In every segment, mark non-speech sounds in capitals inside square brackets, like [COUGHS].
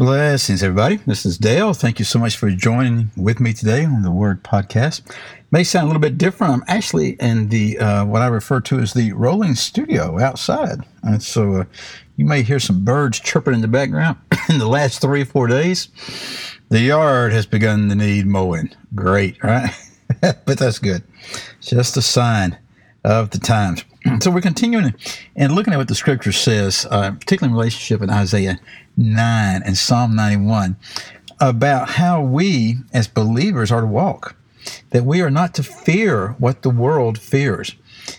Blessings, everybody. This is Dale. Thank you so much for joining with me today on the Word Podcast. It May sound a little bit different. I'm actually in the uh, what I refer to as the rolling studio outside, and so uh, you may hear some birds chirping in the background. [COUGHS] in the last three or four days, the yard has begun to need mowing. Great, right? [LAUGHS] but that's good. Just a sign of the times. So we're continuing and looking at what the scripture says, uh, particularly in relationship in Isaiah 9 and Psalm 91, about how we as believers are to walk. That we are not to fear what the world fears.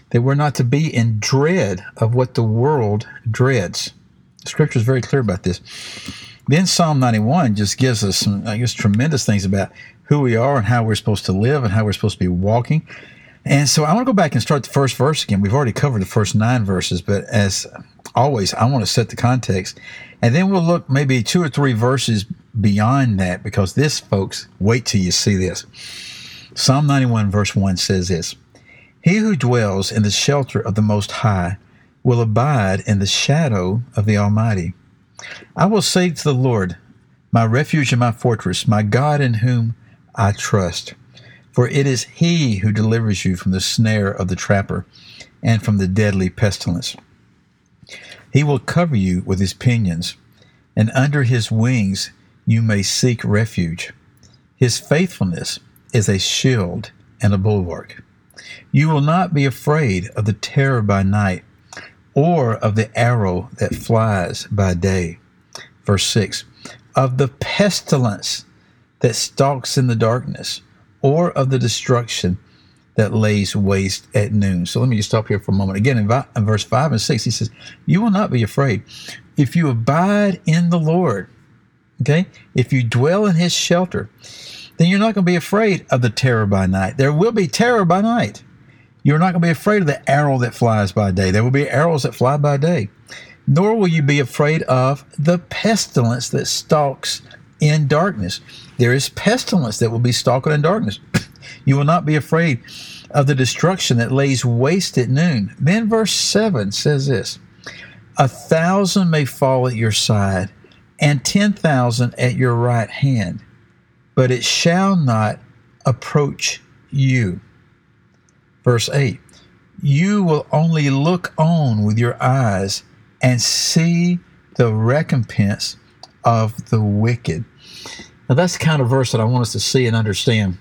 That we're not to be in dread of what the world dreads. The scripture is very clear about this. Then Psalm 91 just gives us some, I guess, tremendous things about who we are and how we're supposed to live and how we're supposed to be walking. And so I want to go back and start the first verse again. We've already covered the first nine verses, but as always, I want to set the context. And then we'll look maybe two or three verses beyond that because this, folks, wait till you see this. Psalm 91, verse 1 says this He who dwells in the shelter of the Most High will abide in the shadow of the Almighty. I will say to the Lord, My refuge and my fortress, my God in whom I trust. For it is he who delivers you from the snare of the trapper and from the deadly pestilence. He will cover you with his pinions, and under his wings you may seek refuge. His faithfulness is a shield and a bulwark. You will not be afraid of the terror by night, or of the arrow that flies by day. Verse 6 Of the pestilence that stalks in the darkness or of the destruction that lays waste at noon. So let me just stop here for a moment. Again, in, in verse 5 and 6, he says, You will not be afraid. If you abide in the Lord, okay, if you dwell in his shelter, then you're not going to be afraid of the terror by night. There will be terror by night. You're not going to be afraid of the arrow that flies by day. There will be arrows that fly by day. Nor will you be afraid of the pestilence that stalks in darkness. There is pestilence that will be stalking in darkness. [CLEARS THROAT] you will not be afraid of the destruction that lays waste at noon. Then verse 7 says this A thousand may fall at your side, and ten thousand at your right hand, but it shall not approach you. Verse 8 You will only look on with your eyes and see the recompense of the wicked. Now, that's the kind of verse that I want us to see and understand.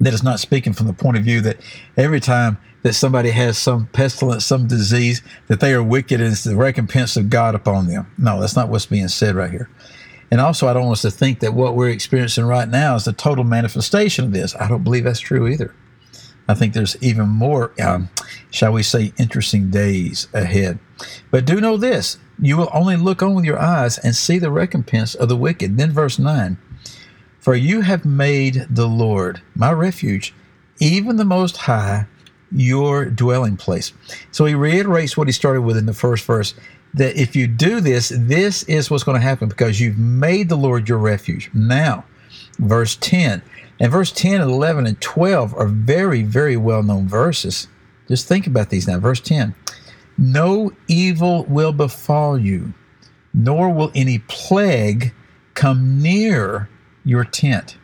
That is not speaking from the point of view that every time that somebody has some pestilence, some disease, that they are wicked and it's the recompense of God upon them. No, that's not what's being said right here. And also, I don't want us to think that what we're experiencing right now is the total manifestation of this. I don't believe that's true either. I think there's even more, um, shall we say, interesting days ahead. But do know this you will only look on with your eyes and see the recompense of the wicked. Then, verse 9 For you have made the Lord, my refuge, even the Most High, your dwelling place. So he reiterates what he started with in the first verse that if you do this, this is what's going to happen because you've made the Lord your refuge. Now, verse 10. And verse 10 and 11 and 12 are very, very well known verses. Just think about these now. Verse 10 no evil will befall you, nor will any plague come near your tent.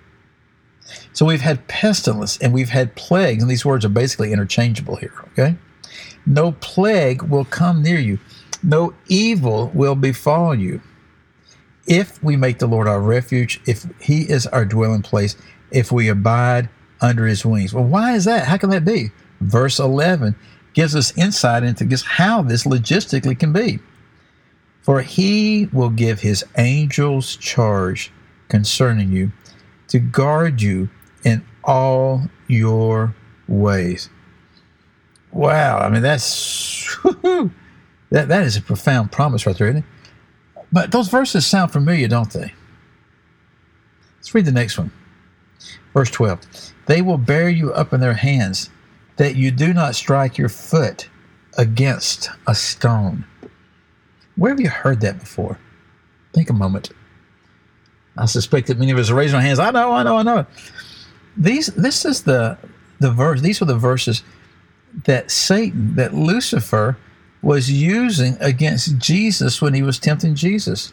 So we've had pestilence and we've had plagues, and these words are basically interchangeable here, okay? No plague will come near you, no evil will befall you. If we make the Lord our refuge, if He is our dwelling place, if we abide under His wings. Well, why is that? How can that be? Verse 11 gives us insight into just how this logistically can be. For he will give his angels charge concerning you to guard you in all your ways. Wow, I mean that's [LAUGHS] that that is a profound promise right there, isn't it? But those verses sound familiar, don't they? Let's read the next one. Verse 12. They will bear you up in their hands that you do not strike your foot against a stone. Where have you heard that before? Think a moment. I suspect that many of us are raising our hands. I know, I know, I know. These, this is the the verse. These are the verses that Satan, that Lucifer, was using against Jesus when he was tempting Jesus.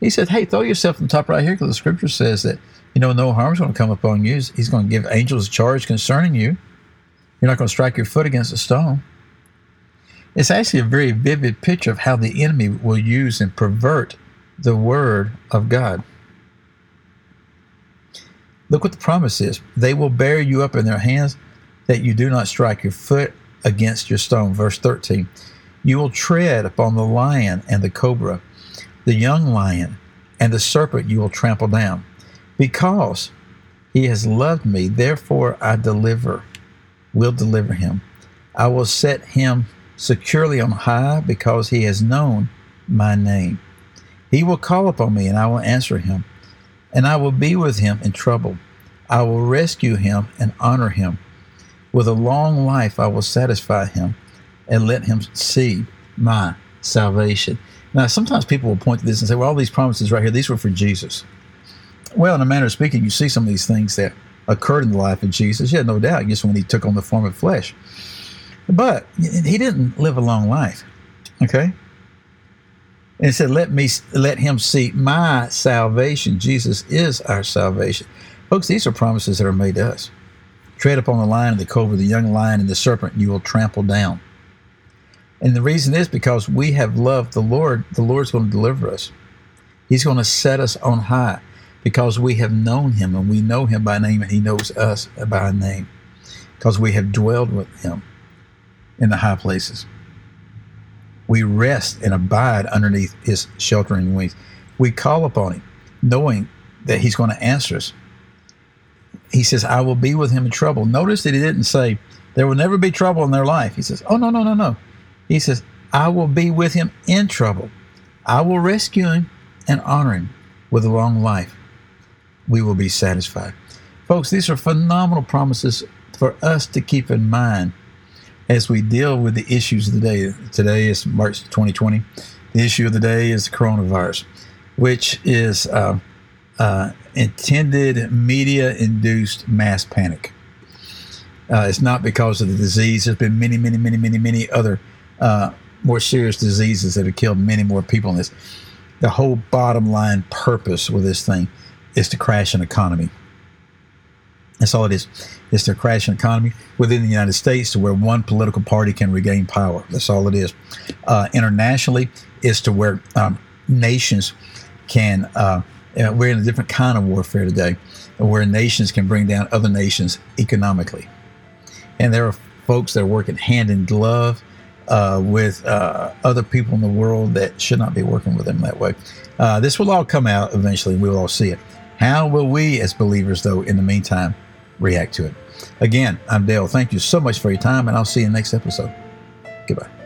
He said, "Hey, throw yourself on the top right here, because the Scripture says that you know no harm's going to come upon you. He's going to give angels a charge concerning you. You're not going to strike your foot against a stone." It's actually a very vivid picture of how the enemy will use and pervert the word of God. Look what the promise is. They will bear you up in their hands that you do not strike your foot against your stone. Verse 13. You will tread upon the lion and the cobra, the young lion and the serpent you will trample down. Because he has loved me, therefore I deliver, will deliver him. I will set him securely on high because he has known my name. He will call upon me and I will answer him, and I will be with him in trouble. I will rescue him and honor him. With a long life I will satisfy him and let him see my salvation. Now, sometimes people will point to this and say, well, all these promises right here, these were for Jesus. Well, in a manner of speaking, you see some of these things that occurred in the life of Jesus. Yeah, no doubt, just when he took on the form of flesh. But he didn't live a long life. Okay? And it said, Let me let him see my salvation. Jesus is our salvation. Folks, these are promises that are made to us. Tread upon the lion and the cobra, the young lion and the serpent, and you will trample down. And the reason is because we have loved the Lord, the Lord's going to deliver us. He's going to set us on high because we have known him and we know him by name and he knows us by name because we have dwelled with him in the high places. We rest and abide underneath his sheltering wings. We call upon him, knowing that he's going to answer us he says, I will be with him in trouble. Notice that he didn't say, there will never be trouble in their life. He says, oh, no, no, no, no. He says, I will be with him in trouble. I will rescue him and honor him with a long life. We will be satisfied. Folks, these are phenomenal promises for us to keep in mind as we deal with the issues of the day. Today is March 2020. The issue of the day is the coronavirus, which is uh, uh, intended media induced mass panic. Uh, it's not because of the disease. There's been many, many, many, many, many other uh, more serious diseases that have killed many more people in this. The whole bottom line purpose with this thing is to crash an economy. That's all it is. It's to crash an economy within the United States to where one political party can regain power. That's all it is. Uh, internationally, is to where um, nations can uh, uh, we're in a different kind of warfare today, where nations can bring down other nations economically. And there are folks that are working hand in glove uh, with uh, other people in the world that should not be working with them that way. Uh, this will all come out eventually. And we will all see it. How will we, as believers, though, in the meantime, react to it? Again, I'm Dale. Thank you so much for your time, and I'll see you in the next episode. Goodbye.